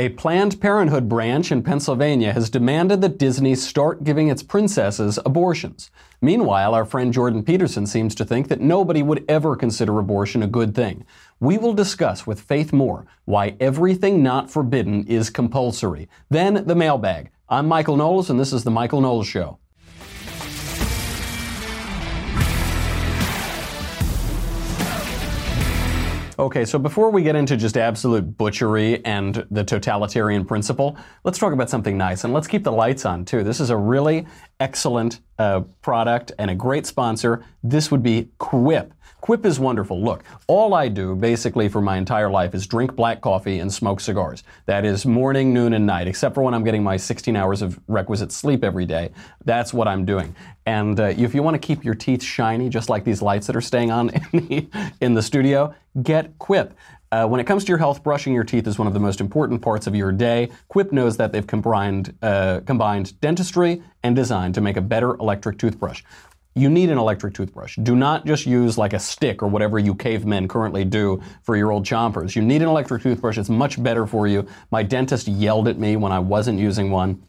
A Planned Parenthood branch in Pennsylvania has demanded that Disney start giving its princesses abortions. Meanwhile, our friend Jordan Peterson seems to think that nobody would ever consider abortion a good thing. We will discuss with Faith Moore why everything not forbidden is compulsory. Then the mailbag. I'm Michael Knowles, and this is The Michael Knowles Show. Okay, so before we get into just absolute butchery and the totalitarian principle, let's talk about something nice. And let's keep the lights on, too. This is a really excellent uh, product and a great sponsor. This would be Quip. Quip is wonderful. Look, all I do basically for my entire life is drink black coffee and smoke cigars. That is morning, noon, and night, except for when I'm getting my 16 hours of requisite sleep every day. That's what I'm doing. And uh, if you want to keep your teeth shiny, just like these lights that are staying on in the, in the studio, get Quip. Uh, when it comes to your health, brushing your teeth is one of the most important parts of your day. Quip knows that they've combined, uh, combined dentistry and design to make a better electric toothbrush you need an electric toothbrush. Do not just use like a stick or whatever you cavemen currently do for your old chompers. You need an electric toothbrush. It's much better for you. My dentist yelled at me when I wasn't using one.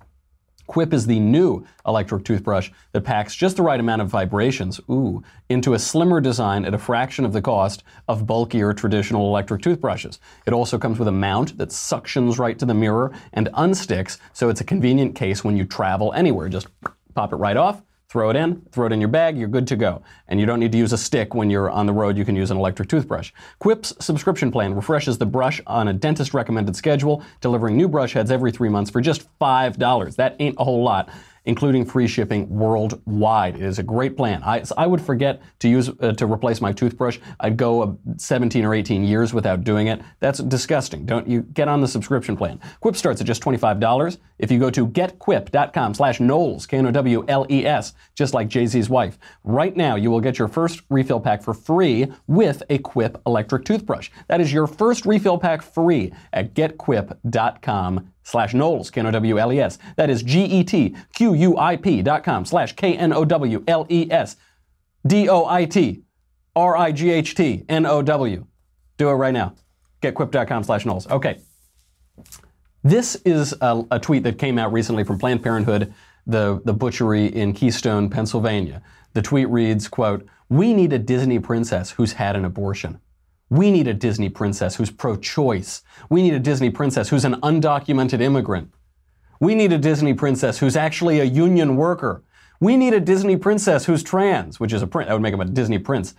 Quip is the new electric toothbrush that packs just the right amount of vibrations, ooh, into a slimmer design at a fraction of the cost of bulkier traditional electric toothbrushes. It also comes with a mount that suctions right to the mirror and unsticks, so it's a convenient case when you travel anywhere. Just pop it right off, Throw it in, throw it in your bag, you're good to go. And you don't need to use a stick when you're on the road, you can use an electric toothbrush. Quip's subscription plan refreshes the brush on a dentist recommended schedule, delivering new brush heads every three months for just $5. That ain't a whole lot including free shipping worldwide. It is a great plan. I, I would forget to use uh, to replace my toothbrush. I'd go uh, 17 or 18 years without doing it. That's disgusting. Don't you get on the subscription plan? Quip starts at just $25. If you go to getquip.com slash Knowles, K-N-O-W-L-E-S, just like Jay-Z's wife, right now you will get your first refill pack for free with a Quip electric toothbrush. That is your first refill pack free at getquip.com slash Knowles, K-N-O-W-L-E-S. That is G-E-T-Q-U-I-P dot com slash K-N-O-W-L-E-S. D-O-I-T-R-I-G-H-T-N-O-W. Do it right now. GetQuip.com slash Knowles. Okay. This is a, a, tweet that came out recently from Planned Parenthood, the, the butchery in Keystone, Pennsylvania. The tweet reads, quote, We need a Disney princess who's had an abortion. We need a Disney princess who's pro choice. We need a Disney princess who's an undocumented immigrant. We need a Disney princess who's actually a union worker. We need a Disney princess who's trans, which is a print. That would make him a Disney prince.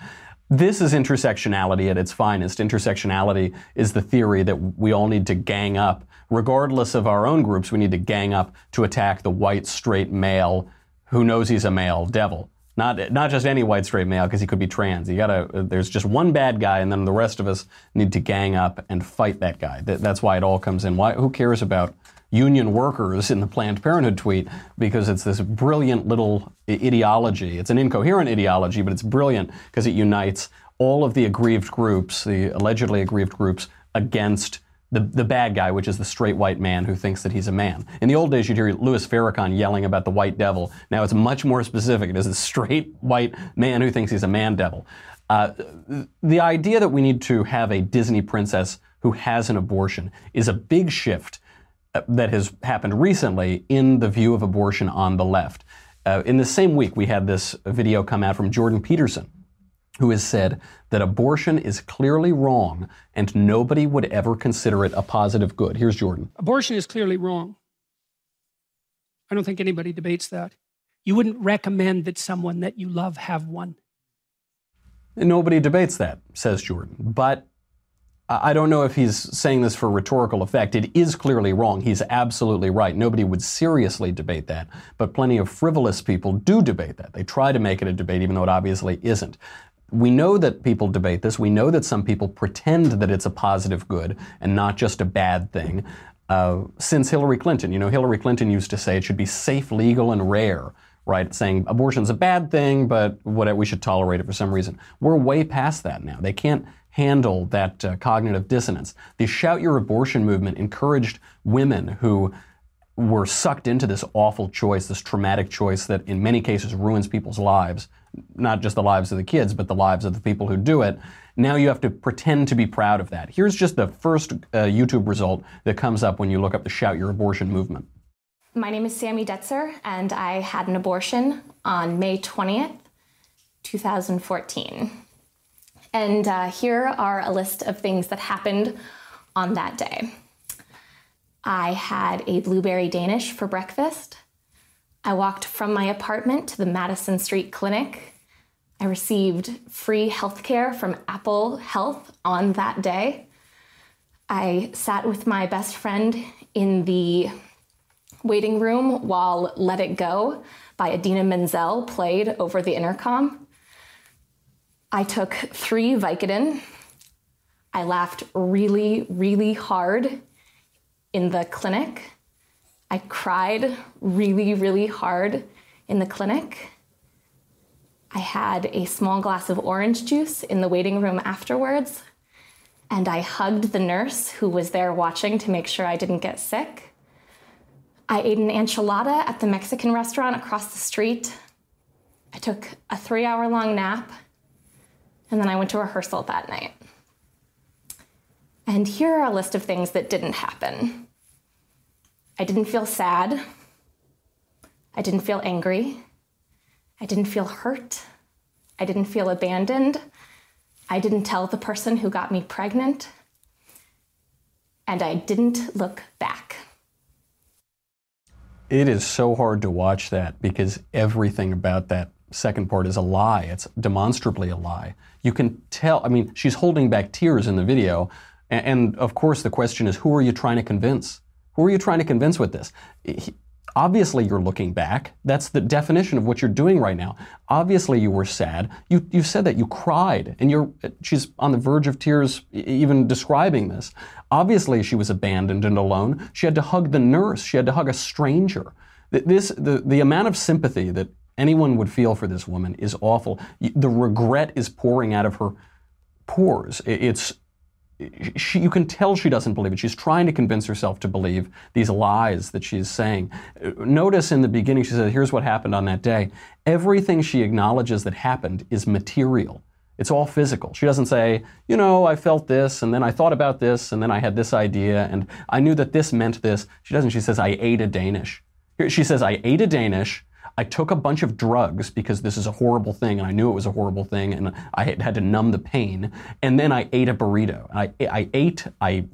This is intersectionality at its finest. Intersectionality is the theory that we all need to gang up. Regardless of our own groups, we need to gang up to attack the white, straight male who knows he's a male devil. Not, not just any white straight male, because he could be trans. You gotta, there's just one bad guy, and then the rest of us need to gang up and fight that guy. That, that's why it all comes in. Why, who cares about union workers in the Planned Parenthood tweet? Because it's this brilliant little ideology. It's an incoherent ideology, but it's brilliant because it unites all of the aggrieved groups, the allegedly aggrieved groups, against the, the bad guy, which is the straight white man who thinks that he's a man. In the old days, you'd hear Louis Farrakhan yelling about the white devil. Now it's much more specific. It is the straight white man who thinks he's a man devil. Uh, the idea that we need to have a Disney princess who has an abortion is a big shift uh, that has happened recently in the view of abortion on the left. Uh, in the same week, we had this video come out from Jordan Peterson, who has said that abortion is clearly wrong and nobody would ever consider it a positive good. Here's Jordan. Abortion is clearly wrong. I don't think anybody debates that. You wouldn't recommend that someone that you love have one. Nobody debates that, says Jordan. But I don't know if he's saying this for rhetorical effect. It is clearly wrong. He's absolutely right. Nobody would seriously debate that. But plenty of frivolous people do debate that. They try to make it a debate, even though it obviously isn't. We know that people debate this. We know that some people pretend that it's a positive good and not just a bad thing. Uh, since Hillary Clinton, you know, Hillary Clinton used to say it should be safe, legal, and rare, right? Saying abortion's a bad thing, but what, we should tolerate it for some reason. We're way past that now. They can't handle that uh, cognitive dissonance. The Shout Your Abortion movement encouraged women who were sucked into this awful choice, this traumatic choice that in many cases ruins people's lives, not just the lives of the kids, but the lives of the people who do it. Now you have to pretend to be proud of that. Here's just the first uh, YouTube result that comes up when you look up the Shout Your Abortion movement. My name is Sammy Detzer, and I had an abortion on May 20th, 2014. And uh, here are a list of things that happened on that day. I had a blueberry Danish for breakfast. I walked from my apartment to the Madison Street Clinic. I received free healthcare from Apple Health on that day. I sat with my best friend in the waiting room while Let It Go by Idina Menzel played over the intercom. I took three Vicodin. I laughed really, really hard in the clinic. I cried really, really hard in the clinic. I had a small glass of orange juice in the waiting room afterwards, and I hugged the nurse who was there watching to make sure I didn't get sick. I ate an enchilada at the Mexican restaurant across the street. I took a three hour long nap, and then I went to rehearsal that night. And here are a list of things that didn't happen. I didn't feel sad. I didn't feel angry. I didn't feel hurt. I didn't feel abandoned. I didn't tell the person who got me pregnant. And I didn't look back. It is so hard to watch that because everything about that second part is a lie. It's demonstrably a lie. You can tell, I mean, she's holding back tears in the video, and, of course, the question is who are you trying to convince? Who are you trying to convince with this? He, obviously, you're looking back. That's the definition of what you're doing right now. Obviously, you were sad. You, you said that you cried, and you're, she's on the verge of tears even describing this. Obviously, she was abandoned and alone. She had to hug the nurse. She had to hug a stranger. This, the, the amount of sympathy that anyone would feel for this woman is awful. The regret is pouring out of her pores. It's she, you can tell she doesn't believe it. She's trying to convince herself to believe these lies that she's saying. Notice in the beginning, she says, Here's what happened on that day. Everything she acknowledges that happened is material. It's all physical. She doesn't say, You know, I felt this, and then I thought about this, and then I had this idea, and I knew that this meant this. She doesn't. She says, I ate a Danish. She says, I ate a Danish. I took a bunch of drugs because this is a horrible thing, and I knew it was a horrible thing, and I had to numb the pain. And then I ate a burrito. I, I ate, I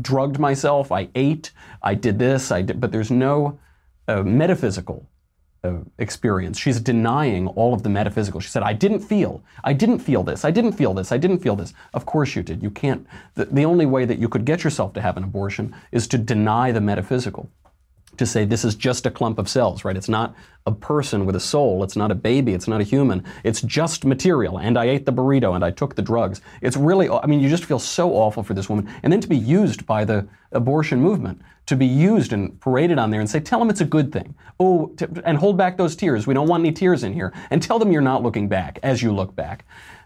drugged myself, I ate, I did this, I did, but there's no uh, metaphysical uh, experience. She's denying all of the metaphysical. She said, I didn't feel, I didn't feel this, I didn't feel this, I didn't feel this. Of course you did. You can't, the, the only way that you could get yourself to have an abortion is to deny the metaphysical to say this is just a clump of cells, right? It's not a person with a soul. It's not a baby. It's not a human. It's just material. And I ate the burrito and I took the drugs. It's really, I mean, you just feel so awful for this woman. And then to be used by the abortion movement, to be used and paraded on there and say, tell them it's a good thing. Oh, and hold back those tears. We don't want any tears in here. And tell them you're not looking back as you look back.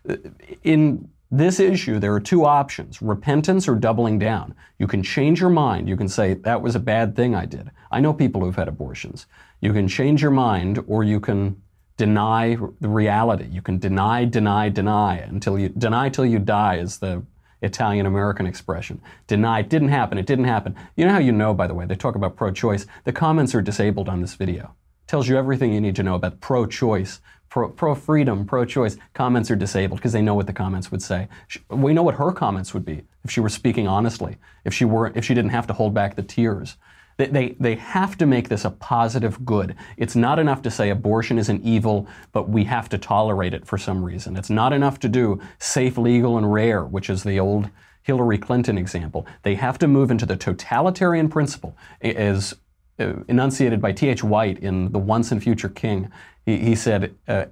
Uh, in this issue, there are two options repentance or doubling down. You can change your mind. You can say, that was a bad thing I did. I know people who've had abortions. You can change your mind or you can deny the reality. You can deny, deny, deny until you deny till you die is the Italian American expression. Deny, it didn't happen, it didn't happen. You know how you know, by the way, they talk about pro choice. The comments are disabled on this video. Tells you everything you need to know about pro choice pro, pro freedom, pro choice, comments are disabled because they know what the comments would say. We know what her comments would be if she were speaking honestly, if she were, if she didn't have to hold back the tears. They, they, they have to make this a positive good. It's not enough to say abortion is an evil, but we have to tolerate it for some reason. It's not enough to do safe, legal, and rare, which is the old Hillary Clinton example. They have to move into the totalitarian principle as uh, enunciated by T.H. White in The Once and Future King. He, he said, uh,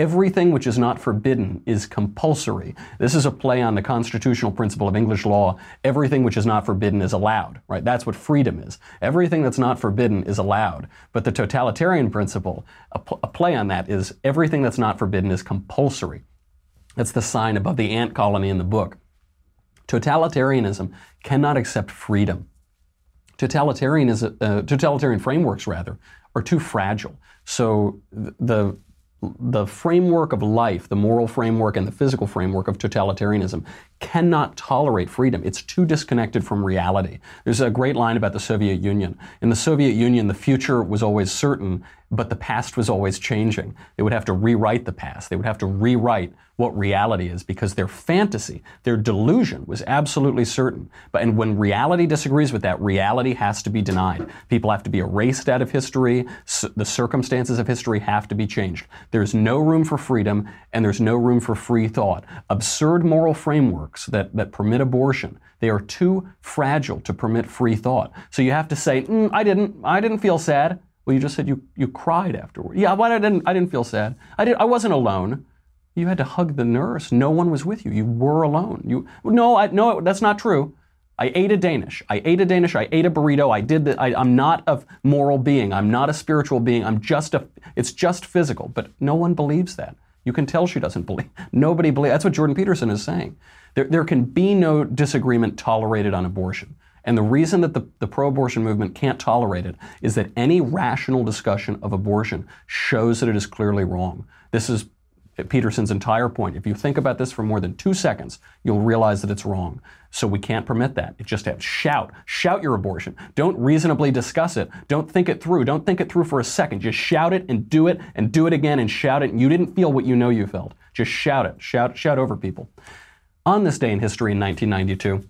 Everything which is not forbidden is compulsory. This is a play on the constitutional principle of English law. Everything which is not forbidden is allowed, right? That's what freedom is. Everything that's not forbidden is allowed. But the totalitarian principle, a, pl- a play on that, is everything that's not forbidden is compulsory. That's the sign above the ant colony in the book. Totalitarianism cannot accept freedom. totalitarianism, uh, totalitarian frameworks rather, are too fragile. So the the framework of life, the moral framework and the physical framework of totalitarianism cannot tolerate freedom. It's too disconnected from reality. There's a great line about the Soviet Union. In the Soviet Union, the future was always certain, but the past was always changing. They would have to rewrite the past. They would have to rewrite what reality is because their fantasy, their delusion was absolutely certain. But and when reality disagrees with that, reality has to be denied. People have to be erased out of history. the circumstances of history have to be changed. There's no room for freedom and there's no room for free thought. Absurd moral frameworks that, that permit abortion, they are too fragile to permit free thought. So you have to say, mm, I didn't, I didn't feel sad. Well, you just said you, you cried afterward. Yeah, I didn't, I didn't feel sad. I, did, I wasn't alone. You had to hug the nurse. No one was with you. You were alone. You no, I, no, that's not true. I ate a Danish. I ate a Danish. I ate a burrito. I did that. I'm not a moral being. I'm not a spiritual being. I'm just a. It's just physical. But no one believes that. You can tell she doesn't believe. Nobody believes. That's what Jordan Peterson is saying. There, there can be no disagreement tolerated on abortion. And the reason that the, the pro abortion movement can't tolerate it is that any rational discussion of abortion shows that it is clearly wrong. This is Peterson's entire point. If you think about this for more than two seconds, you'll realize that it's wrong. So we can't permit that. It just have shout, shout your abortion. Don't reasonably discuss it. Don't think it through. Don't think it through for a second. Just shout it and do it and do it again and shout it. And you didn't feel what you know you felt. Just shout it. Shout, shout over people. On this day in history in 1992,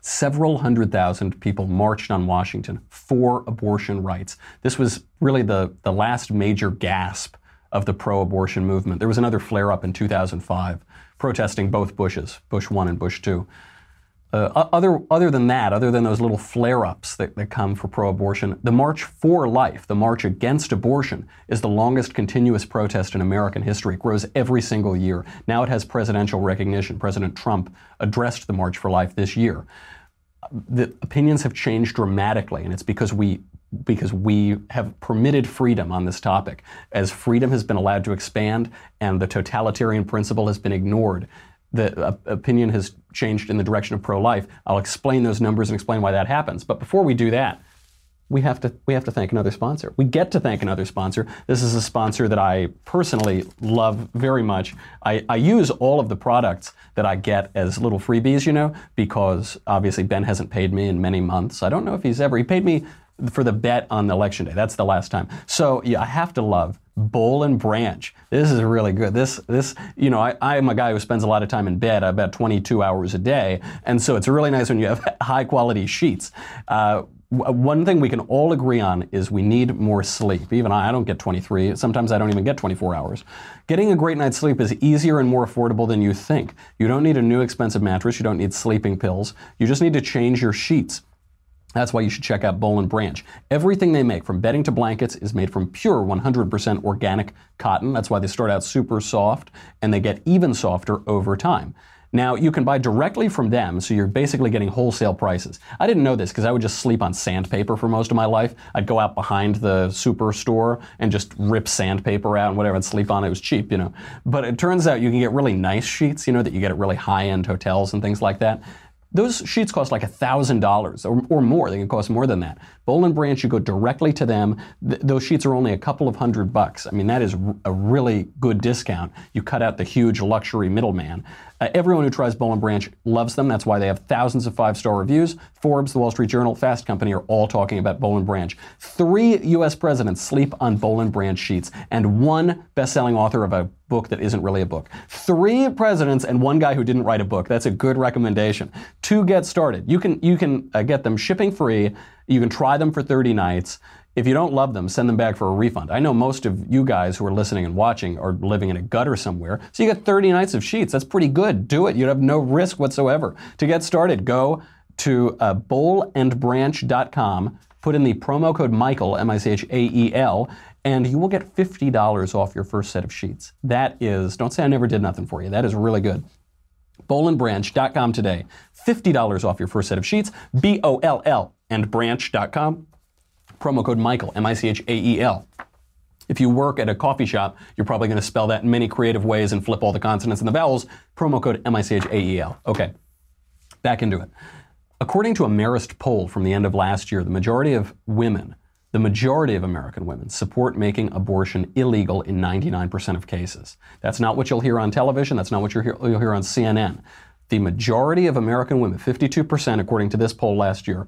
several hundred thousand people marched on Washington for abortion rights. This was really the, the last major gasp of the pro abortion movement. There was another flare up in 2005 protesting both Bushes, Bush 1 and Bush 2. Uh, other, other than that, other than those little flare ups that, that come for pro abortion, the March for Life, the March Against Abortion, is the longest continuous protest in American history. It grows every single year. Now it has presidential recognition. President Trump addressed the March for Life this year. The opinions have changed dramatically, and it's because we because we have permitted freedom on this topic. As freedom has been allowed to expand and the totalitarian principle has been ignored, the uh, opinion has changed in the direction of pro life. I'll explain those numbers and explain why that happens. But before we do that, we have to we have to thank another sponsor. We get to thank another sponsor. This is a sponsor that I personally love very much. I, I use all of the products that I get as little freebies, you know, because obviously Ben hasn't paid me in many months. I don't know if he's ever he paid me for the bet on election day. That's the last time. So yeah, I have to love Boll and Branch. This is really good. This, this, you know, I, I'm a guy who spends a lot of time in bed, about 22 hours a day, and so it's really nice when you have high quality sheets. Uh, one thing we can all agree on is we need more sleep. Even I, I don't get 23. Sometimes I don't even get 24 hours. Getting a great night's sleep is easier and more affordable than you think. You don't need a new expensive mattress. You don't need sleeping pills. You just need to change your sheets. That's why you should check out Boll and Branch. Everything they make, from bedding to blankets, is made from pure 100% organic cotton. That's why they start out super soft and they get even softer over time. Now, you can buy directly from them, so you're basically getting wholesale prices. I didn't know this because I would just sleep on sandpaper for most of my life. I'd go out behind the superstore and just rip sandpaper out and whatever I'd sleep on. It was cheap, you know. But it turns out you can get really nice sheets, you know, that you get at really high end hotels and things like that. Those sheets cost like $1,000 or, or more. They can cost more than that. Boll and Branch, you go directly to them. Th- those sheets are only a couple of hundred bucks. I mean, that is r- a really good discount. You cut out the huge luxury middleman. Uh, everyone who tries Boll Branch loves them. That's why they have thousands of five-star reviews. Forbes, The Wall Street Journal, Fast Company are all talking about Boll Branch. Three U.S. presidents sleep on Boll Branch sheets, and one best-selling author of a book that isn't really a book. Three presidents and one guy who didn't write a book. That's a good recommendation. To get started, you can you can uh, get them shipping free. You can try them for 30 nights. If you don't love them, send them back for a refund. I know most of you guys who are listening and watching are living in a gutter somewhere. So you get 30 nights of sheets. That's pretty good. Do it. You have no risk whatsoever. To get started, go to uh, bollandbranch.com, put in the promo code Michael, M I C H A E L, and you will get $50 off your first set of sheets. That is, don't say I never did nothing for you. That is really good. bollandbranch.com today. $50 off your first set of sheets. B O L L and branch.com. Promo code Michael, M I C H A E L. If you work at a coffee shop, you're probably going to spell that in many creative ways and flip all the consonants and the vowels. Promo code M I C H A E L. Okay, back into it. According to a Marist poll from the end of last year, the majority of women, the majority of American women, support making abortion illegal in 99% of cases. That's not what you'll hear on television. That's not what you'll hear, you'll hear on CNN. The majority of American women, 52%, according to this poll last year,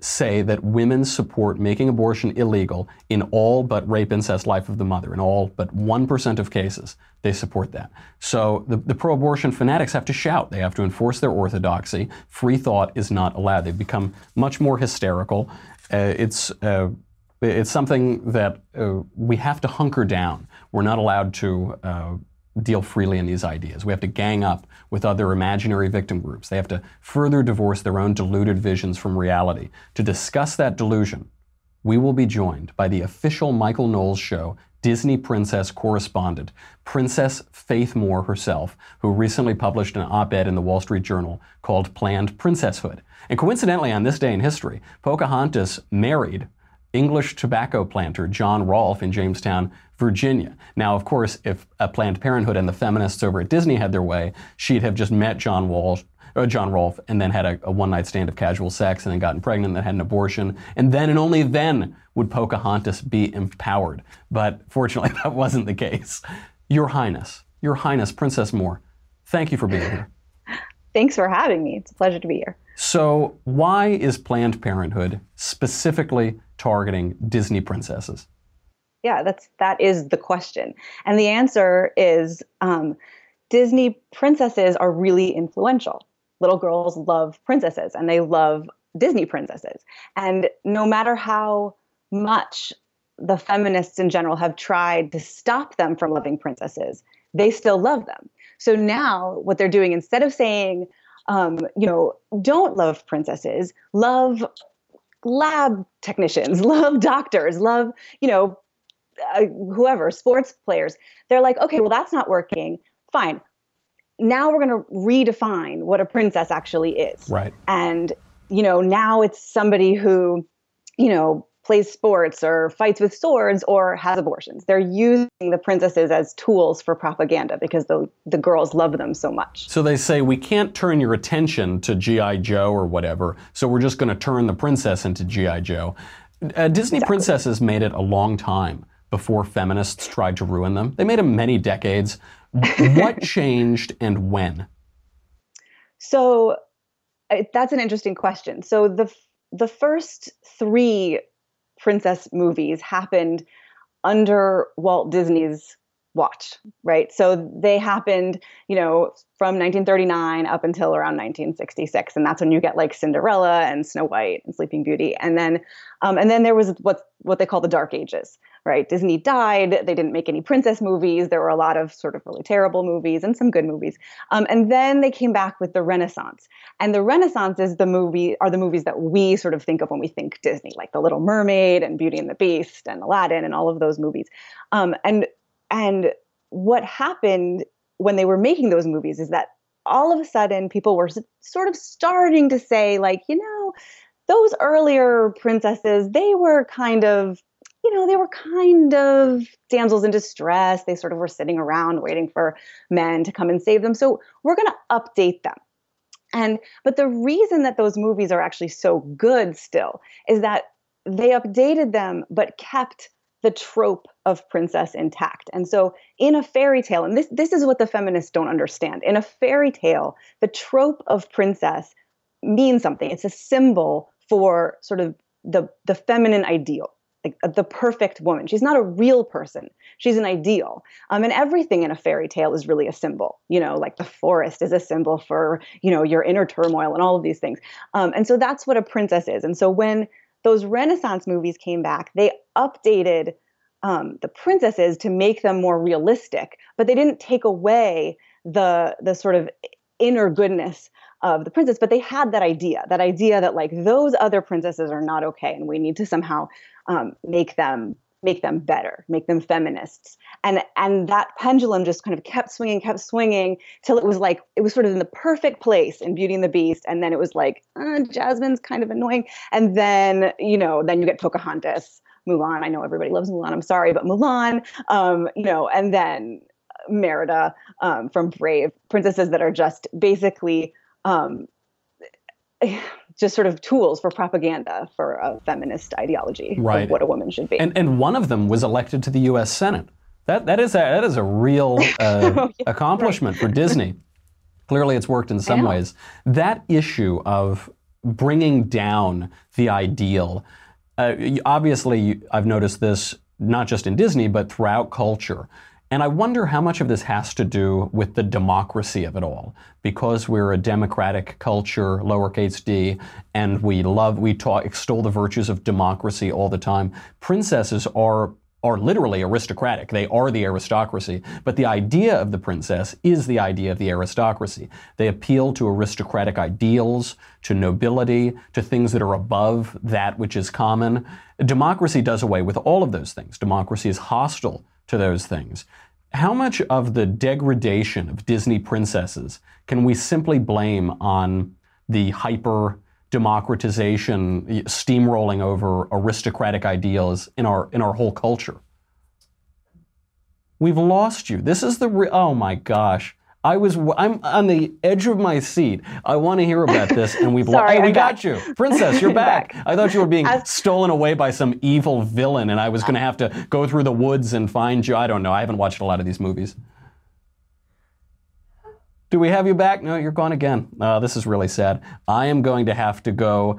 say that women support making abortion illegal in all but rape, incest, life of the mother. In all but 1% of cases, they support that. So the, the pro abortion fanatics have to shout. They have to enforce their orthodoxy. Free thought is not allowed. They've become much more hysterical. Uh, it's, uh, it's something that uh, we have to hunker down. We're not allowed to uh, deal freely in these ideas. We have to gang up with other imaginary victim groups. They have to further divorce their own deluded visions from reality. To discuss that delusion, we will be joined by the official Michael Knowles show Disney princess correspondent, Princess Faith Moore herself, who recently published an op ed in the Wall Street Journal called Planned Princesshood. And coincidentally, on this day in history, Pocahontas married English tobacco planter John Rolfe in Jamestown, Virginia. Now, of course, if Planned Parenthood and the feminists over at Disney had their way, she'd have just met John Walsh. Uh, John Rolfe, and then had a, a one night stand of casual sex, and then gotten pregnant, and then had an abortion, and then and only then would Pocahontas be empowered. But fortunately, that wasn't the case. Your Highness, Your Highness, Princess Moore, thank you for being here. Thanks for having me. It's a pleasure to be here. So, why is Planned Parenthood specifically targeting Disney princesses? Yeah, that's that is the question, and the answer is um, Disney princesses are really influential. Little girls love princesses, and they love Disney princesses. And no matter how much the feminists in general have tried to stop them from loving princesses, they still love them. So now, what they're doing instead of saying, um, you know, don't love princesses, love lab technicians, love doctors, love, you know, uh, whoever, sports players. They're like, okay, well, that's not working. Fine. Now we're going to redefine what a princess actually is. Right. And, you know, now it's somebody who, you know, plays sports or fights with swords or has abortions. They're using the princesses as tools for propaganda because the, the girls love them so much. So they say, we can't turn your attention to G.I. Joe or whatever, so we're just going to turn the princess into G.I. Joe. Uh, Disney exactly. princesses made it a long time before feminists tried to ruin them. They made them many decades. what changed and when? So that's an interesting question. So the the first three princess movies happened under Walt Disney's watch, right? So they happened, you know, from 1939 up until around 1966, and that's when you get like Cinderella and Snow White and Sleeping Beauty, and then, um, and then there was what what they call the Dark Ages, right? Disney died. They didn't make any princess movies. There were a lot of sort of really terrible movies and some good movies. Um, and then they came back with the Renaissance. And the Renaissance is the movie are the movies that we sort of think of when we think Disney, like The Little Mermaid and Beauty and the Beast and Aladdin and all of those movies. Um, and and what happened when they were making those movies is that all of a sudden people were sort of starting to say like, you know, those earlier princesses, they were kind of you know, they were kind of damsels in distress. They sort of were sitting around waiting for men to come and save them. So we're going to update them. And but the reason that those movies are actually so good still is that they updated them but kept the trope of princess intact. And so in a fairy tale, and this this is what the feminists don't understand. In a fairy tale, the trope of princess means something. It's a symbol for sort of the the feminine ideal like uh, the perfect woman. She's not a real person. She's an ideal. Um, and everything in a fairy tale is really a symbol. You know, like the forest is a symbol for you know your inner turmoil and all of these things. Um, and so that's what a princess is. And so when those Renaissance movies came back, they updated um, the princesses to make them more realistic, but they didn't take away the the sort of inner goodness of the princess but they had that idea that idea that like those other princesses are not okay and we need to somehow um, make them make them better make them feminists. And and that pendulum just kind of kept swinging kept swinging till it was like it was sort of in the perfect place in beauty and the beast. And then it was like uh, jasmine's kind of annoying. And then you know then you get pocahontas mulan. I know everybody loves mulan i'm sorry but mulan um, you know and then merida um, from brave princesses that are just basically um, just sort of tools for propaganda for a feminist ideology Right. of what a woman should be. And, and one of them was elected to the U.S. Senate. That, that, is, a, that is a real uh, Oh, accomplishment for Disney. Clearly, it's worked in some ways. That issue of bringing down the ideal, uh, obviously, I've noticed this not just in Disney, but throughout culture. And I wonder how much of this has to do with the democracy of it all. Because we're a democratic culture, lowercase d, and we love, we talk, extol the virtues of democracy all the time. Princesses are are literally aristocratic. They are the aristocracy. But the idea of the princess is the idea of the aristocracy. They appeal to aristocratic ideals, to nobility, to things that are above that which is common. Democracy does away with all of those things. Democracy is hostile to those things. How much of the degradation of Disney princesses can we simply blame on the hyper democratization steamrolling over aristocratic ideals in our in our whole culture? We've lost you. This is the re- oh my gosh. I was I'm on the edge of my seat. I want to hear about this, and we've. Sorry, Hey, we I'm got back. you, princess. You're back. back. I thought you were being As- stolen away by some evil villain, and I was going to have to go through the woods and find you. I don't know. I haven't watched a lot of these movies. Do we have you back? No, you're gone again. Uh, this is really sad. I am going to have to go.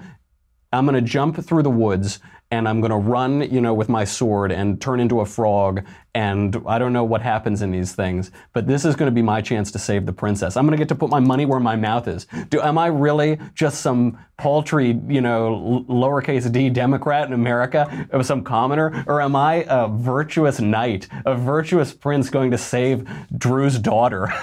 I'm going to jump through the woods and I'm going to run, you know, with my sword and turn into a frog. And I don't know what happens in these things, but this is going to be my chance to save the princess. I'm going to get to put my money where my mouth is. Do am I really just some paltry, you know, lowercase d Democrat in America, or some commoner, or am I a virtuous knight, a virtuous prince going to save Drew's daughter?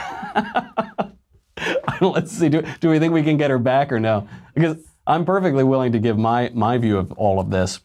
Let's see. Do, do we think we can get her back or no? Because I'm perfectly willing to give my, my view of all of this,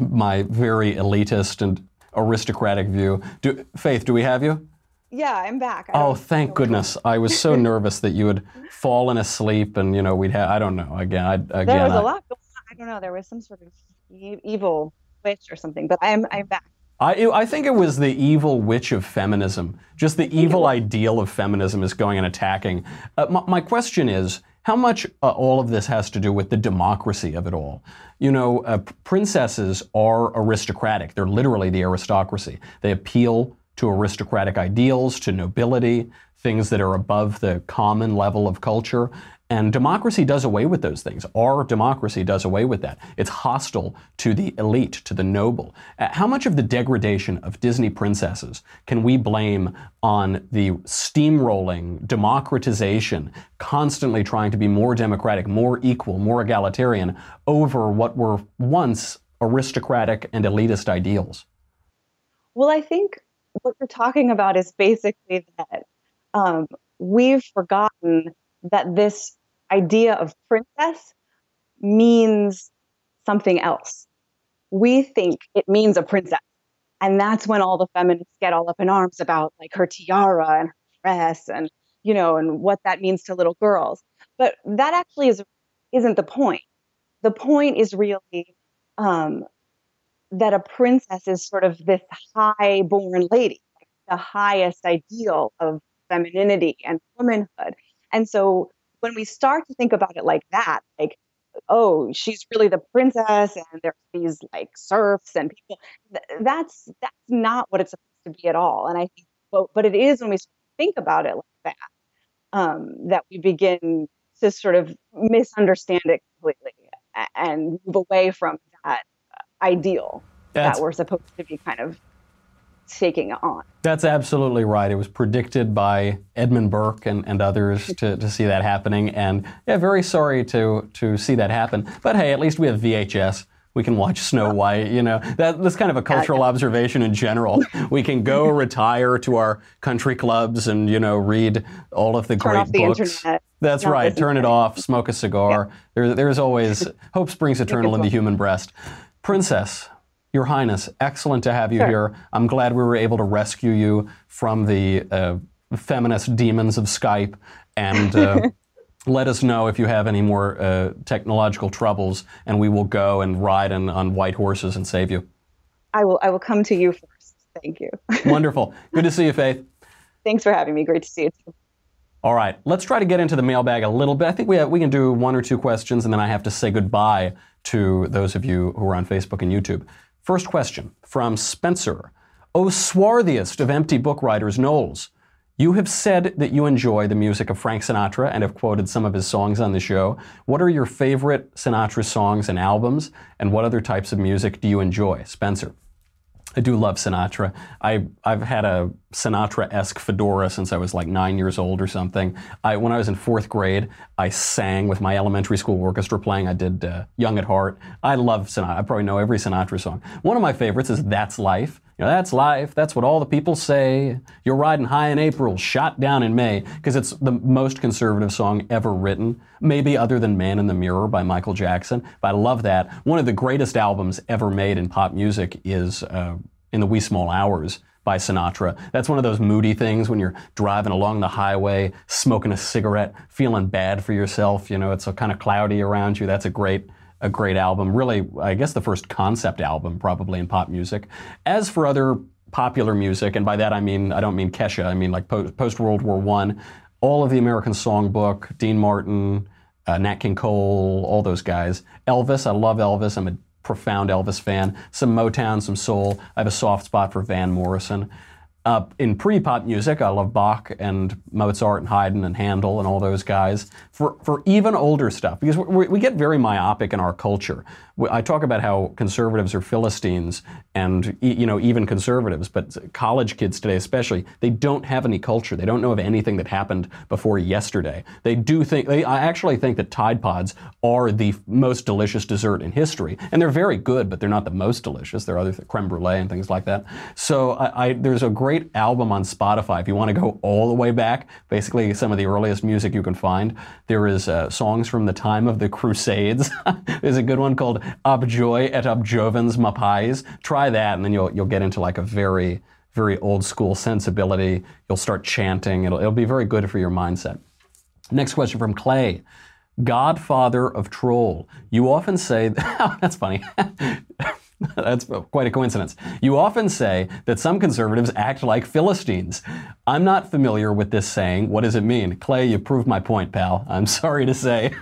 my very elitist and aristocratic view. Do, Faith, do we have you? yeah, I'm back. I Oh, thank goodness! I was so nervous that you had fallen asleep, and you know we'd have. I don't know. Again, I, again, There was I, a lot going on. I don't know. There was some sort of evil witch or something, but I'm I'm back. I, I think it was the evil witch of feminism. Just the evil ideal of feminism is going and attacking. Uh, my, my question is how much uh, all of this has to do with the democracy of it all? You know, uh, princesses are aristocratic. They're literally the aristocracy. They appeal to aristocratic ideals, to nobility, things that are above the common level of culture. And democracy does away with those things. Our democracy does away with that. It's hostile to the elite, to the noble. Uh, How much of the degradation of Disney princesses can we blame on the steamrolling democratization, constantly trying to be more democratic, more equal, more egalitarian over what were once aristocratic and elitist ideals? Well, I think what you're talking about is basically that um, we've forgotten that this idea of princess means something else. We think it means a princess. And that's when all the feminists get all up in arms about like her tiara and her dress and you know and what that means to little girls. But that actually is isn't the point. The point is really um, that a princess is sort of this high born lady, the highest ideal of femininity and womanhood. And so when we start to think about it like that, like, oh, she's really the princess and there's these like serfs and people, th- that's that's not what it's supposed to be at all. And I think but but it is when we think about it like that, um, that we begin to sort of misunderstand it completely and move away from that ideal That's- that we're supposed to be kind of taking on. That's absolutely right. It was predicted by Edmund Burke and, and others to, to see that happening. And yeah, very sorry to, to see that happen. But hey, at least we have VHS. We can watch Snow White. You know, that, that's kind of a cultural observation in general. We can go retire to our country clubs and, you know, read all of the Turn great off the books. internet. That's not right. Turn it off, smoke a cigar. There, there's always hope springs eternal in the human breast. Princess, Your Highness, excellent to have you Sure. here. I'm glad we were able to rescue you from the uh, feminist demons of Skype and. Uh, Let us know if you have any more uh, technological troubles, and we will go and ride on, on white horses and save you. I will I will come to you first. Thank you. Wonderful. Good to see you, Faith. Thanks for having me. Great to see you too. All right, let's try to get into the mailbag a little bit. I think we, have, we can do one or two questions, and then I have to say goodbye to those of you who are on Facebook and YouTube. First question from Spencer. O swarthiest of empty book writers, Knowles. You have said that you enjoy the music of Frank Sinatra and have quoted some of his songs on the show. What are your favorite Sinatra songs and albums, and what other types of music do you enjoy? Spencer. I do love Sinatra. I, I've had a Sinatra-esque fedora since I was like nine years old or something. I, when I was in fourth grade, I sang with my elementary school orchestra playing. I did uh, Young at Heart. I love Sinatra. I probably know every Sinatra song. One of my favorites is That's Life. You know, that's life. That's what all the people say. You're riding high in April, shot down in May, because it's the most conservative song ever written, maybe other than Man in the Mirror by Michael Jackson. But I love that. One of the greatest albums ever made in pop music is uh, In the Wee Small Hours by Sinatra. That's one of those moody things when you're driving along the highway, smoking a cigarette, feeling bad for yourself. You know, it's a kind of cloudy around you. That's a great a great album. Really, I guess the first concept album probably in pop music. As for other popular music, and by that I mean I don't mean Kesha. I mean like post World War One, all of the American Songbook, Dean Martin, uh, Nat King Cole, all those guys. Elvis, I love Elvis. I'm a profound Elvis fan. Some Motown, some soul. I have a soft spot for Van Morrison. Uh, in pre-pop music, I love Bach and Mozart and Haydn and Handel and all those guys. For for even older stuff, because we, we get very myopic in our culture. I talk about how conservatives are Philistines, and you know even conservatives, but college kids today especially, they don't have any culture. They don't know of anything that happened before yesterday. They do think they I actually think that Tide Pods are the most delicious dessert in history, and they're very good, but they're not the most delicious. There are other th- creme brulee and things like that. So I, I, there's a great album on Spotify if you want to go all the way back, basically some of the earliest music you can find. There is uh, songs from the time of the Crusades. there's a good one called Objoy et Objovens Mapais. Try that, and then you'll you'll get into like a very very old school sensibility. You'll start chanting. It'll it'll be very good for your mindset. Next question from Clay. Godfather of Troll. You often say, oh, that's funny. That's quite a coincidence. You often say that some conservatives act like Philistines. I'm not familiar with this saying. What does it mean? Clay, you proved my point, pal. I'm sorry to say.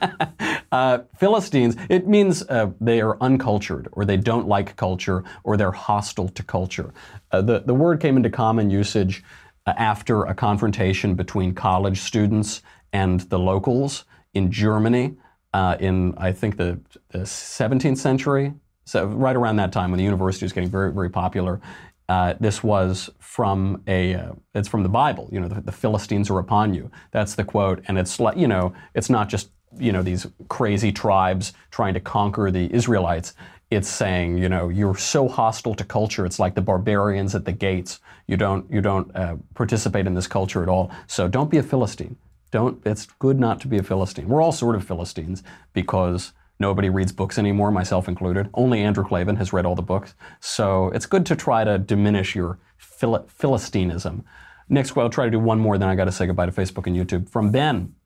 Uh, Philistines, it means uh, they are uncultured, or they don't like culture, or they're hostile to culture. Uh, the, the word came into common usage uh, after a confrontation between college students and the locals in Germany. Uh, in I think the, the 17th century, so right around that time when the university was getting very, very popular, uh, this was from a uh, it's from the Bible. You know, the, the, Philistines are upon you. That's the quote, and it's like you know, it's not just you know these crazy tribes trying to conquer the Israelites. It's saying you know you're so hostile to culture. It's like the barbarians at the gates. You don't you don't uh, participate in this culture at all. So don't be a Philistine. Don't. It's good not to be a Philistine. We're all sort of Philistines because Nobody reads books anymore, myself included. Only Andrew Klavan has read all the books. So it's good to try to diminish your phil- Philistinism. Next, I'll try to do one more, then I got to say goodbye to Facebook and YouTube. From Ben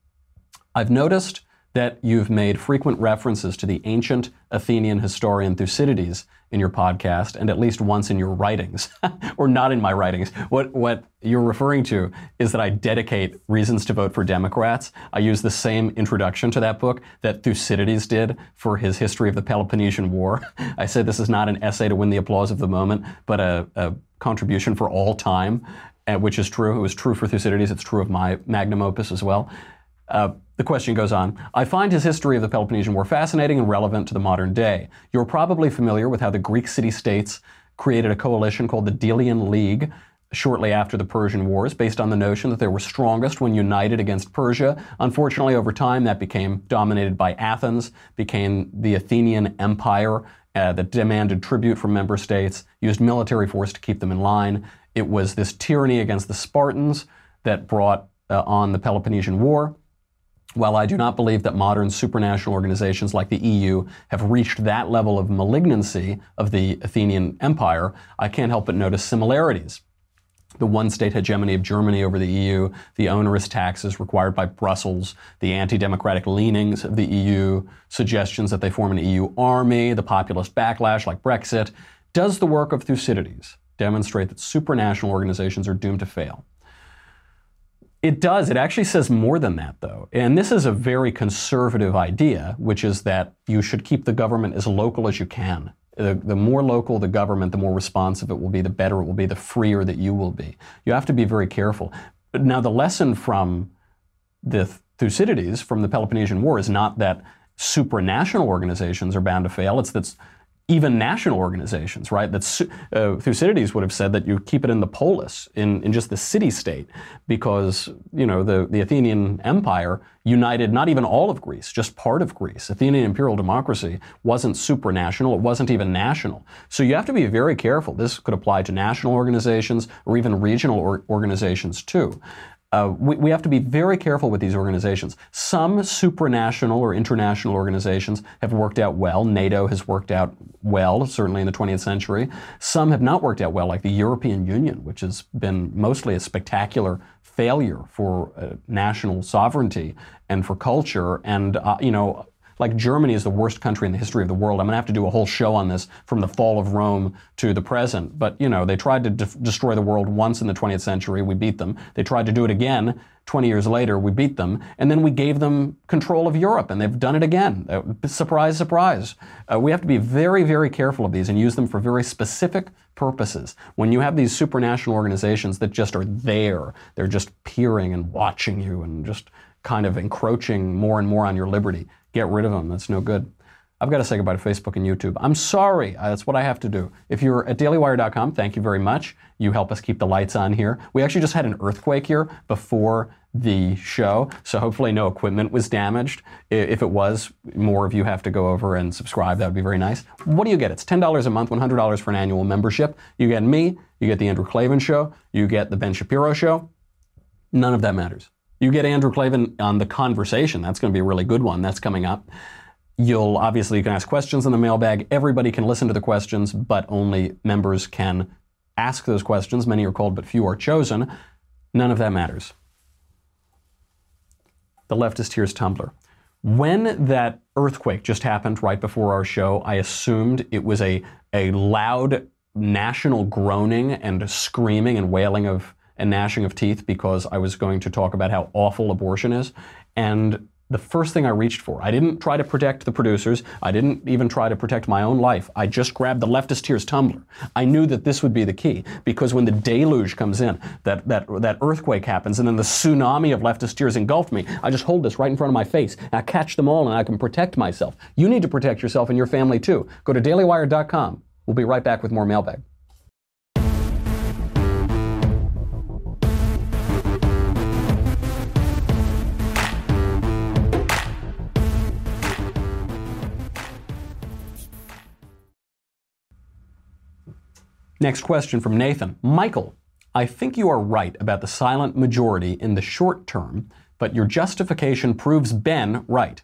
I've noticed that you've made frequent references to the ancient Athenian historian Thucydides in your podcast and at least once in your writings, or not in my writings. What, what you're referring to is that I dedicate Reasons to Vote for Democrats. I use the same introduction to that book that Thucydides did for his History of the Peloponnesian War. I say this is not an essay to win the applause of the moment, but a, a contribution for all time, uh, which is true. It was true for Thucydides, it's true of my magnum opus as well. Uh, the question goes on. I find his history of the Peloponnesian War fascinating and relevant to the modern day. You're probably familiar with how the Greek city states created a coalition called the Delian League shortly after the Persian Wars, based on the notion that they were strongest when united against Persia. Unfortunately, over time, that became dominated by Athens, became the Athenian Empire uh, that demanded tribute from member states, used military force to keep them in line. It was this tyranny against the Spartans that brought uh, on the Peloponnesian War. While I do not believe that modern supranational organizations like the EU have reached that level of malignancy of the Athenian empire, I can't help but notice similarities. The one state hegemony of Germany over the EU, the onerous taxes required by Brussels, the anti democratic leanings of the EU, suggestions that they form an EU army, the populist backlash like Brexit. Does the work of Thucydides demonstrate that supranational organizations are doomed to fail? It does. It actually says more than that, though. And this is a very conservative idea, which is that you should keep the government as local as you can. The, the, more local the government, the more responsive it will be, the better it will be, the freer that you will be. You have to be very careful. But now, the lesson from the Thucydides, from the Peloponnesian War, is not that supranational organizations are bound to fail. It's that even national organizations, right? That uh, Thucydides would have said that you keep it in the polis, in, in just the city state, because you know the, the Athenian Empire united not even all of Greece, just part of Greece. Athenian imperial democracy wasn't supranational; it wasn't even national. So you have to be very careful. This could apply to national organizations or even regional or organizations too. Uh, we, we, have to be very careful with these organizations. Some supranational or international organizations have worked out well. NATO has worked out well, certainly in the 20th century. Some have not worked out well, like the European Union, which has been mostly a spectacular failure for uh, national sovereignty and for culture. And, uh, you know, like Germany is the worst country in the history of the world. I'm going to have to do a whole show on this from the fall of Rome to the present. But, you know, they tried to de- destroy the world once in the 20th century. We beat them. They tried to do it again 20 years later. We beat them. And then we gave them control of Europe, and they've done it again. Uh, surprise, surprise. Uh, we have to be very, very careful of these and use them for very specific purposes. When you have these supranational organizations that just are there, they're just peering and watching you and just kind of encroaching more and more on your liberty. Get rid of them. That's no good. I've got to say goodbye to Facebook and YouTube. I'm sorry. Uh, that's what I have to do. If you're at dailywire.com, thank you very much. You help us keep the lights on here. We actually just had an earthquake here before the show, so hopefully no equipment was damaged. If it was, more of you have to go over and subscribe. That would be very nice. What do you get? It's $10 a month, $100 for an annual membership. You get me, you get the Andrew Klavan show, you get the Ben Shapiro show. None of that matters. You get Andrew Klavan on the conversation. That's going to be a really good one. That's coming up. You'll obviously you can ask questions in the mailbag. Everybody can listen to the questions, but only members can ask those questions. Many are called, but few are chosen. None of that matters. The leftist here's tumbler. When that earthquake just happened right before our show, I assumed it was a, a loud national groaning and screaming and wailing of and gnashing of teeth because I was going to talk about how awful abortion is. And the first thing I reached for, I didn't try to protect the producers. I didn't even try to protect my own life. I just grabbed the leftist tears tumbler. I knew that this would be the key because when the deluge comes in, that, that, that earthquake happens, and then the tsunami of leftist tears engulfed me, I just hold this right in front of my face. I catch them all and I can protect myself. You need to protect yourself and your family too. Go to dailywire.com. We'll be right back with more mailbag. Next question from Nathan. Michael, I think you are right about the silent majority in the short term, but your justification proves Ben right.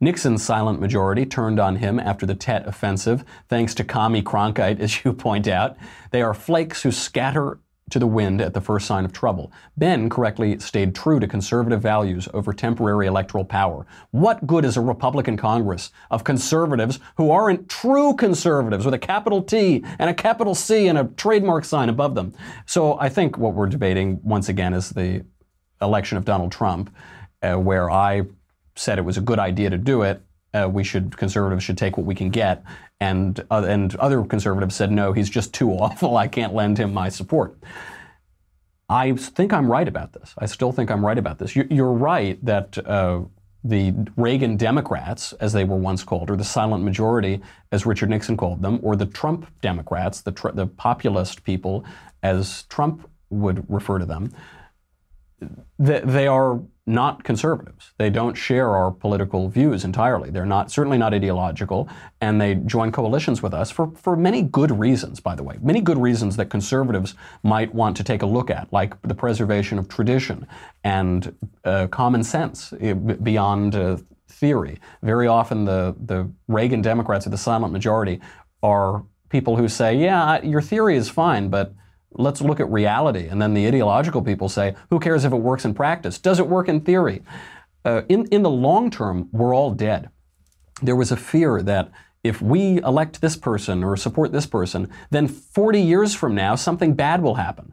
Nixon's silent majority turned on him after the Tet offensive, thanks to Commie Cronkite, as you point out. They are flakes who scatter to the wind at the first sign of trouble. Ben correctly stayed true to conservative values over temporary electoral power. What good is a Republican Congress of conservatives who aren't true conservatives with a capital T and a capital C and a trademark sign above them? So I think what we're debating once again is the election of Donald Trump, uh, where I said it was a good idea to do it. Uh, we should conservatives should take what we can get, and, uh, and other conservatives said, no, he's just too awful. I can't lend him my support. I think I'm right about this. I still think I'm right about this. You're right that uh, the Reagan Democrats, as they were once called, or the silent majority, as Richard Nixon called them, or the Trump Democrats, the, tr- the populist people, as Trump would refer to them, they, they are not conservatives. They don't share our political views entirely. They're not certainly not ideological, and they join coalitions with us for, for many good reasons, by the way. Many good reasons that conservatives might want to take a look at, like the preservation of tradition and uh, common sense eh, beyond uh, theory. Very often the, the Reagan Democrats or the silent majority are people who say, yeah, your theory is fine, but Let's look at reality. And then the ideological people say, who cares if it works in practice? Does it work in theory? Uh, in, in the long term, we're all dead. There was a fear that if we elect this person or support this person, then 40 years from now, something bad will happen.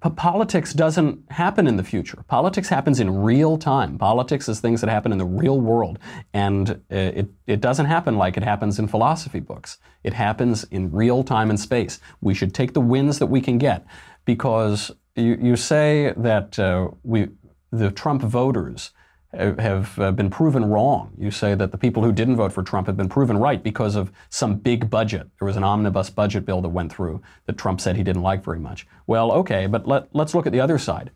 Politics doesn't happen in the future. Politics happens in real time. Politics is things that happen in the real world. And uh, it, it doesn't happen like it happens in philosophy books. It happens in real time and space. We should take the wins that we can get because you, you say that uh, we, the Trump voters have uh, been proven wrong. You say that the people who didn't vote for Trump have been proven right because of some big budget. There was an omnibus budget bill that went through that Trump said he didn't like very much. Well, okay, but let, let's look at the other side.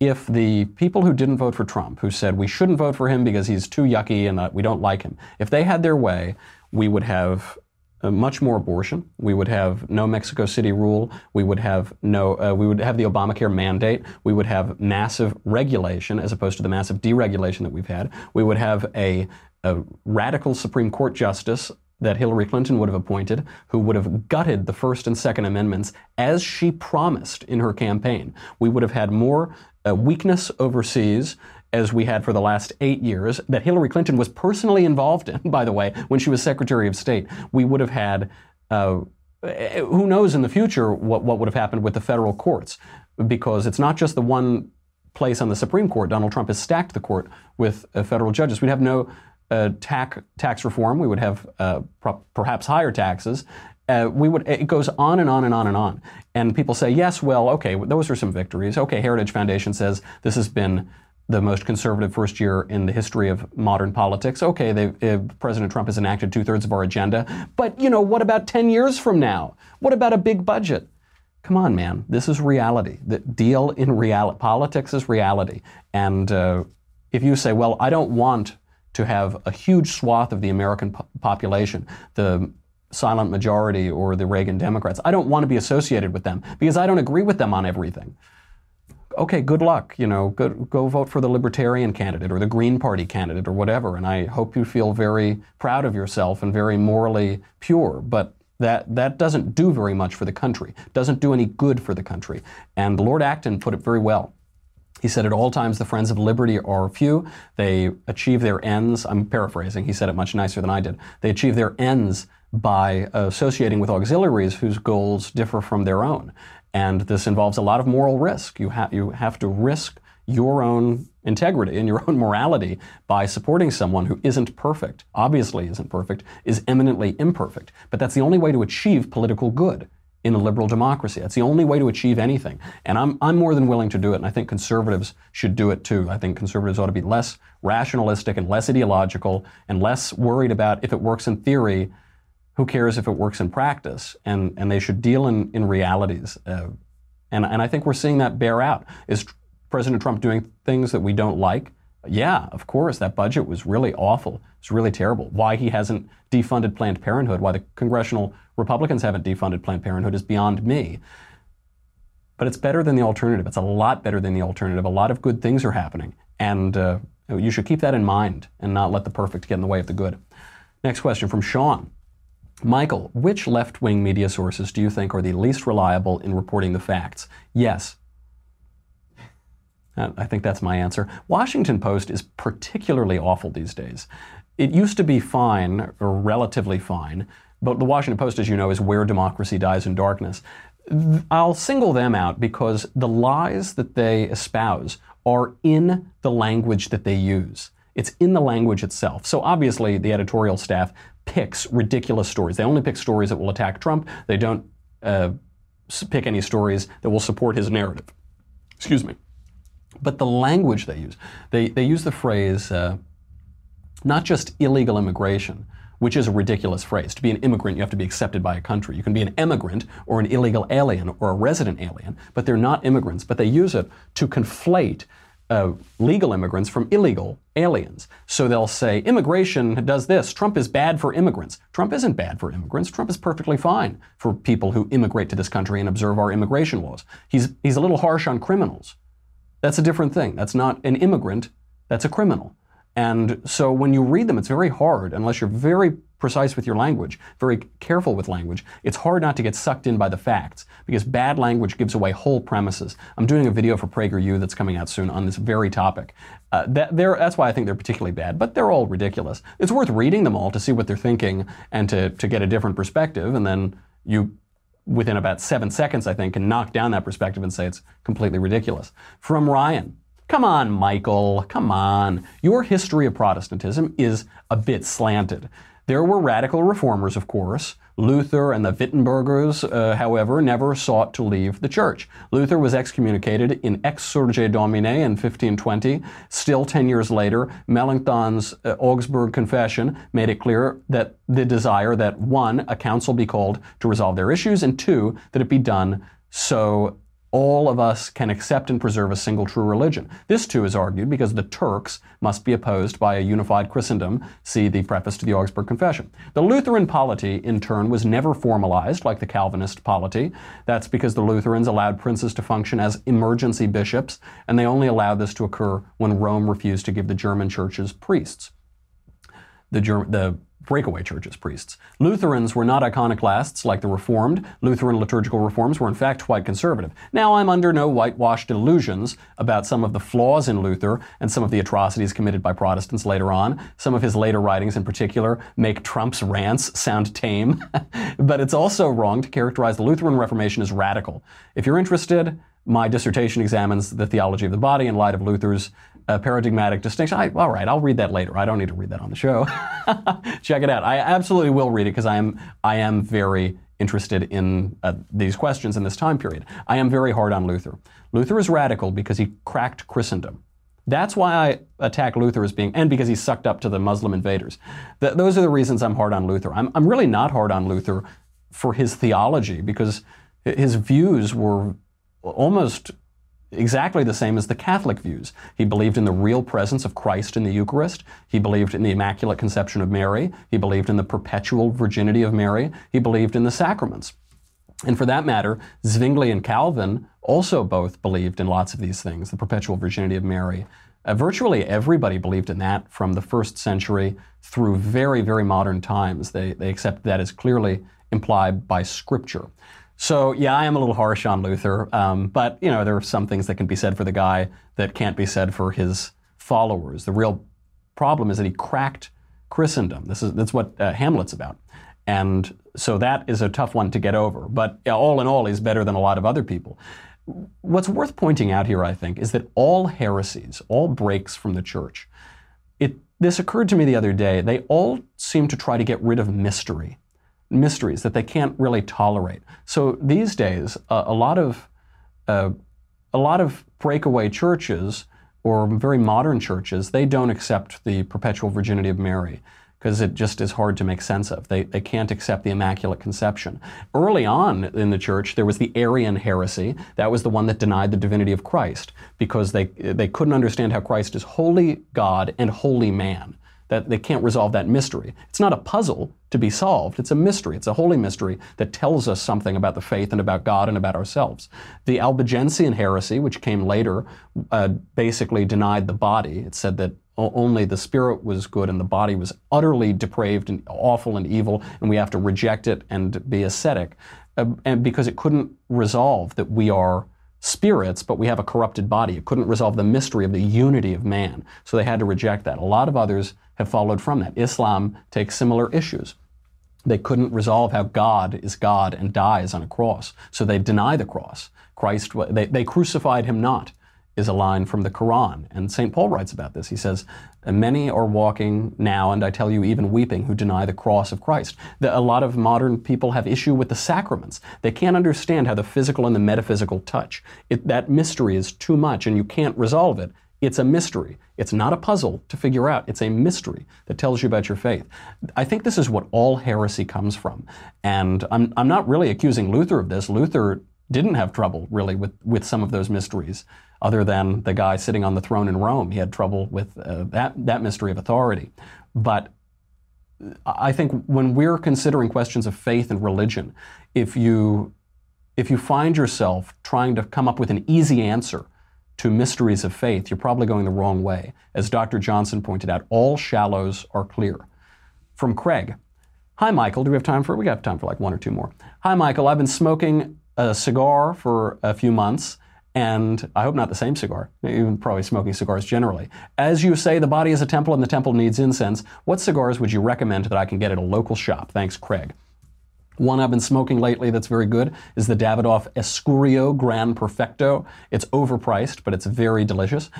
If the people who didn't vote for Trump, who said we shouldn't vote for him because he's too yucky and uh, we don't like him, if they had their way, we would have uh, much more abortion. We would have no Mexico City rule. We would have no. Uh, we would have the Obamacare mandate. We would have massive regulation as opposed to the massive deregulation that we've had. We would have a, a radical Supreme Court justice that Hillary Clinton would have appointed, who would have gutted the First and Second Amendments as she promised in her campaign. We would have had more uh, weakness overseas as we had for the last eight years, that Hillary Clinton was personally involved in, by the way, when she was Secretary of State, we would have had. Uh, who knows in the future what, what would have happened with the federal courts? Because it's not just the one place on the Supreme Court. Donald Trump has stacked the court with uh, federal judges. We'd have no uh, tax tax reform. We would have uh, pro- perhaps higher taxes. Uh, we would. It goes on and on and on and on. And people say, yes, well, okay, those are some victories. Okay, Heritage Foundation says this has been the most conservative first year in the history of modern politics. Okay, uh, President Trump has enacted two thirds of our agenda, but you know, what about 10 years from now? What about a big budget? Come on, man. This is reality. The deal in reality. Politics is reality. And uh, if you say, well, I don't want to have a huge swath of the American po- population, the silent majority or the Reagan Democrats, I don't want to be associated with them because I don't agree with them on everything okay, good luck. You know, go, go vote for the Libertarian candidate or the Green Party candidate or whatever. And I hope you feel very proud of yourself and very morally pure. But that, that doesn't do very much for the country, doesn't do any good for the country. And Lord Acton put it very well. He said, At all times, the friends of liberty are few. They achieve their ends. I'm paraphrasing. He said it much nicer than I did. They achieve their ends by associating with auxiliaries whose goals differ from their own. And this involves a lot of moral risk. You, ha- you have to risk your own integrity and your own morality by supporting someone who isn't perfect, obviously isn't perfect, is eminently imperfect. But that's the only way to achieve political good in a liberal democracy. That's the only way to achieve anything. And I'm, I'm more than willing to do it, and I think conservatives should do it too. I think conservatives ought to be less rationalistic and less ideological and less worried about if it works in theory who cares if it works in practice? And, and they should deal in, in realities. Uh, and, and I think we're seeing that bear out. Is President Trump doing things that we don't like? Yeah, of course. That budget was really awful. It's really terrible. Why he hasn't defunded Planned Parenthood, why the congressional Republicans haven't defunded Planned Parenthood is beyond me. But it's better than the alternative. It's a lot better than the alternative. A lot of good things are happening. And uh, you should keep that in mind and not let the perfect get in the way of the good. Next question from Sean. Michael, which left wing media sources do you think are the least reliable in reporting the facts? Yes. Uh, I think that's my answer. Washington Post is particularly awful these days. It used to be fine, or relatively fine, but the Washington Post, as you know, is where democracy dies in darkness. I'll single them out because the lies that they espouse are in the language that they use. It's in the language itself. So obviously, the editorial staff picks ridiculous stories. They only pick stories that will attack Trump. They don't uh, pick any stories that will support his narrative. Excuse me. But the language they use, they, they use the phrase uh, not just illegal immigration, which is a ridiculous phrase. To be an immigrant, you have to be accepted by a country. You can be an emigrant or an illegal alien or a resident alien, but they're not immigrants. But they use it to conflate uh, legal immigrants from illegal aliens. So they'll say immigration does this. Trump is bad for immigrants. Trump isn't bad for immigrants. Trump is perfectly fine for people who immigrate to this country and observe our immigration laws. He's, he's a little harsh on criminals. That's a different thing. That's not an immigrant, that's a criminal. And so when you read them, it's very hard, unless you're very precise with your language, very careful with language, it's hard not to get sucked in by the facts because bad language gives away whole premises. I'm doing a video for PragerU that's coming out soon on this very topic. Uh, that, that's why I think they're particularly bad, but they're all ridiculous. It's worth reading them all to see what they're thinking and to, to get a different perspective, and then you within about seven seconds, I think, can knock down that perspective and say it's completely ridiculous. From Ryan. Come on, Michael. Come on. Your history of Protestantism is a bit slanted. There were radical reformers, of course. Luther and the Wittenbergers, uh, however, never sought to leave the church. Luther was excommunicated in Exsurge Domine in 1520. Still 10 years later, Melanchthon's uh, Augsburg Confession made it clear that the desire that one, a council be called to resolve their issues, and two, that it be done so all of us can accept and preserve a single true religion. This too is argued because the Turks must be opposed by a unified Christendom. See the preface to the Augsburg Confession. The Lutheran polity, in turn, was never formalized like the Calvinist polity. That's because the Lutherans allowed princes to function as emergency bishops, and they only allowed this to occur when Rome refused to give the German churches priests. The, the breakaway churches, priests. Lutherans were not iconoclasts like the Reformed. Lutheran liturgical reforms were in fact quite conservative. Now I'm under no whitewashed illusions about some of the flaws in Luther and some of the atrocities committed by Protestants later on. Some of his later writings in particular make Trump's rants sound tame. but it's also wrong to characterize the Lutheran Reformation as radical. If you're interested, my dissertation examines the theology of the body in light of Luther's a paradigmatic distinction. I, all right, I'll read that later. I don't need to read that on the show. Check it out. I absolutely will read it because I am I am very interested in uh, these questions in this time period. I am very hard on Luther. Luther is radical because he cracked Christendom. That's why I attack Luther as being, and because he sucked up to the Muslim invaders. Th- those are the reasons I'm hard on Luther. I'm, I'm really not hard on Luther for his theology because his views were almost exactly the same as the Catholic views. He believed in the real presence of Christ in the Eucharist. He believed in the Immaculate Conception of Mary. He believed in the perpetual virginity of Mary. He believed in the sacraments. And for that matter, Zwingli and Calvin also both believed in lots of these things, the perpetual virginity of Mary. Uh, virtually everybody believed in that from the first century through very, very modern times. They, they accept that as clearly implied by Scripture. So yeah, I am a little harsh on Luther, um, but you know there are some things that can be said for the guy that can't be said for his followers. The real problem is that he cracked Christendom. This is that's what uh, Hamlet's about, and so that is a tough one to get over. But yeah, all in all, he's better than a lot of other people. What's worth pointing out here, I think, is that all heresies, all breaks from the church, it, this occurred to me the other day. They all seem to try to get rid of mystery mysteries that they can't really tolerate. So these days, uh, a lot of uh, a lot of breakaway churches or very modern churches, they don't accept the perpetual virginity of Mary because it just is hard to make sense of. They, they can't accept the Immaculate Conception. Early on in the church, there was the Arian heresy. That was the one that denied the divinity of Christ because they, they couldn't understand how Christ is wholly God and wholly man that they can't resolve that mystery. It's not a puzzle to be solved. It's a mystery. It's a holy mystery that tells us something about the faith and about God and about ourselves. The Albigensian heresy, which came later, uh, basically denied the body. It said that only the spirit was good and the body was utterly depraved and awful and evil, and we have to reject it and be ascetic. Uh, and because it couldn't resolve that we are spirits, but we have a corrupted body. It couldn't resolve the mystery of the unity of man. So they had to reject that. A lot of others have followed from that. Islam takes similar issues. They couldn't resolve how God is God and dies on a cross. So they deny the cross. Christ, they, they crucified him not is a line from the Quran. And St. Paul writes about this. He says, Many are walking now, and I tell you, even weeping, who deny the cross of Christ. The, a lot of modern people have issue with the sacraments. They can't understand how the physical and the metaphysical touch. It, that mystery is too much, and you can't resolve it. It's a mystery. It's not a puzzle to figure out. It's a mystery that tells you about your faith. I think this is what all heresy comes from. And I'm, I'm not really accusing Luther of this. Luther didn't have trouble really with, with some of those mysteries other than the guy sitting on the throne in Rome. He had trouble with uh, that, that mystery of authority. But I think when we're considering questions of faith and religion, if you, if you find yourself trying to come up with an easy answer to mysteries of faith, you're probably going the wrong way. As Dr. Johnson pointed out, all shallows are clear. From Craig. Hi, Michael. Do we have time for? We got time for like one or two more. Hi, Michael. I've been smoking a cigar for a few months and I hope not the same cigar, even probably smoking cigars generally. As you say, the body is a temple and the temple needs incense. What cigars would you recommend that I can get at a local shop? Thanks, Craig. One I've been smoking lately that's very good is the Davidoff Escurio Gran Perfecto. It's overpriced, but it's very delicious.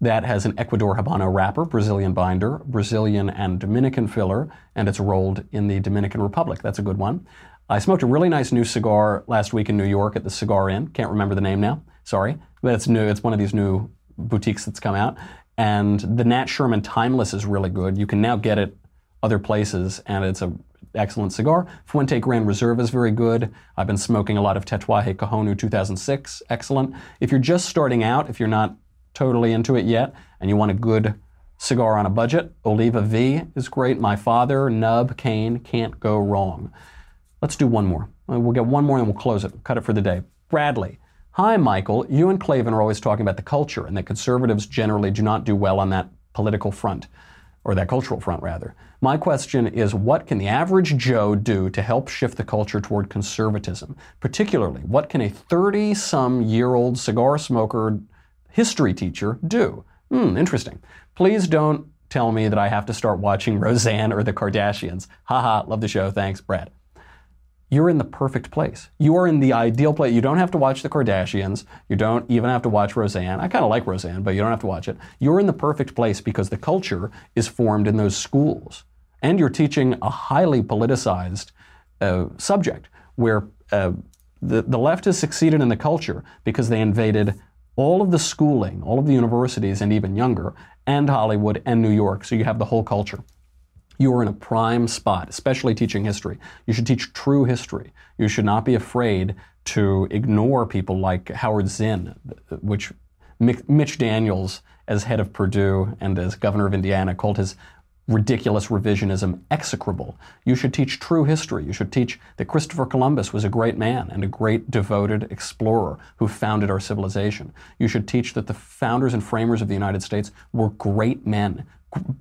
That has an Ecuador Habano wrapper, Brazilian binder, Brazilian and Dominican filler, and it's rolled in the Dominican Republic. That's a good one. I smoked a really nice new cigar last week in New York at the Cigar Inn. Can't remember the name now. Sorry. But it's new. It's one of these new boutiques that's come out. And the Nat Sherman Timeless is really good. You can now get it other places, and it's a excellent cigar. Fuente Grand Reserve is very good. I've been smoking a lot of Tatuaje Cojonu 2006, excellent. If you're just starting out, if you're not totally into it yet, and you want a good cigar on a budget, Oliva V is great. My father, Nub, Cane, can't go wrong. Let's do one more. We'll get one more and we'll close it. Cut it for the day. Bradley. Hi, Michael. You and Klavan are always talking about the culture and that conservatives generally do not do well on that political front, or that cultural front, rather. My question is what can the average Joe do to help shift the culture toward conservatism? Particularly, what can a 30 some year old cigar smoker history teacher do? Hmm, interesting. Please don't tell me that I have to start watching Roseanne or the Kardashians. Haha, love the show. Thanks, Brad you're in the perfect place. You are in the ideal place. You don't have to watch the Kardashians. You don't even have to watch Roseanne. I kind of like Roseanne, but you don't have to watch it. You're in the perfect place because the culture is formed in those schools. And you're teaching a highly politicized uh, subject where uh, the, the left has succeeded in the culture because they invaded all of the schooling, all of the universities, and even younger, and Hollywood and New York. So you have the whole culture you are in a prime spot, especially teaching history. You should teach true history. You should not be afraid to ignore people like Howard Zinn, which Mitch Daniels, as head of Purdue and as governor of Indiana, called his ridiculous revisionism execrable. You should teach true history. You should teach that Christopher Columbus was a great man and a great devoted explorer who founded our civilization. You should teach that the founders and framers of the United States were great men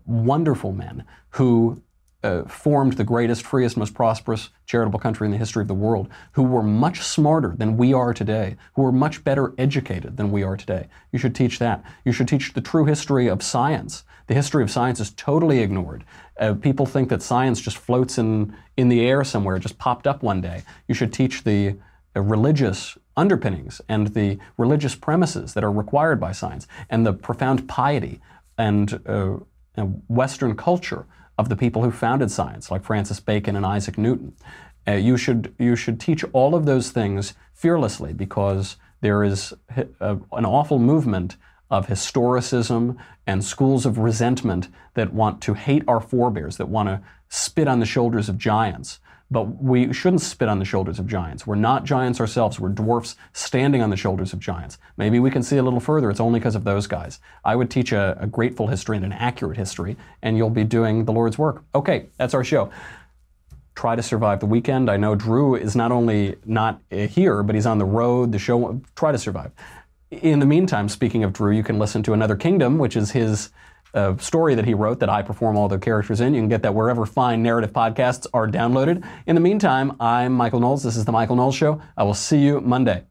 wonderful men who uh, formed the greatest, freest, most prosperous charitable country in the history of the world, who were much smarter than we are today, who were much better educated than we are today. You should teach that. You should teach the true history of science. The history of science is totally ignored. Uh, people think that science just floats in, in the air somewhere, just popped up one day. You should teach the uh, religious underpinnings and the religious premises that are required by science and the profound piety and uh, Western culture of the people who founded science, like Francis Bacon and Isaac Newton. Uh, you, should, you should teach all of those things fearlessly because there is a, an awful movement of historicism and schools of resentment that want to hate our forebears, that want to spit on the shoulders of giants. But we shouldn't spit on the shoulders of giants. We're not giants ourselves. We're dwarfs standing on the shoulders of giants. Maybe we can see a little further. It's only because of those guys. I would teach a, a grateful history and an accurate history, and you'll be doing the Lord's work. Okay, that's our show try to survive the weekend. I know Drew is not only not uh, here, but he's on the road. The show, try to survive. In the meantime, speaking of Drew, you can listen to Another Kingdom, which is his a story that he wrote that I perform all the characters in. You can get that wherever fine narrative podcasts are downloaded. In the meantime, I'm Michael Knowles. This is The Michael Knowles Show. I will see you Monday.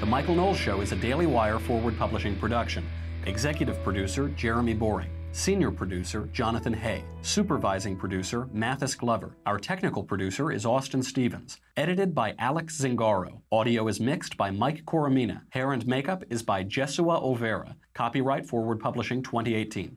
The Michael Knowles Show is a Daily Wire forward publishing production. Executive producer Jeremy Boring. Senior producer, Jonathan Hay. Supervising producer, Mathis Glover. Our technical producer is Austin Stevens. Edited by Alex Zingaro. Audio is mixed by Mike Coromina. Hair and makeup is by Jesua Olvera. Copyright Forward Publishing 2018.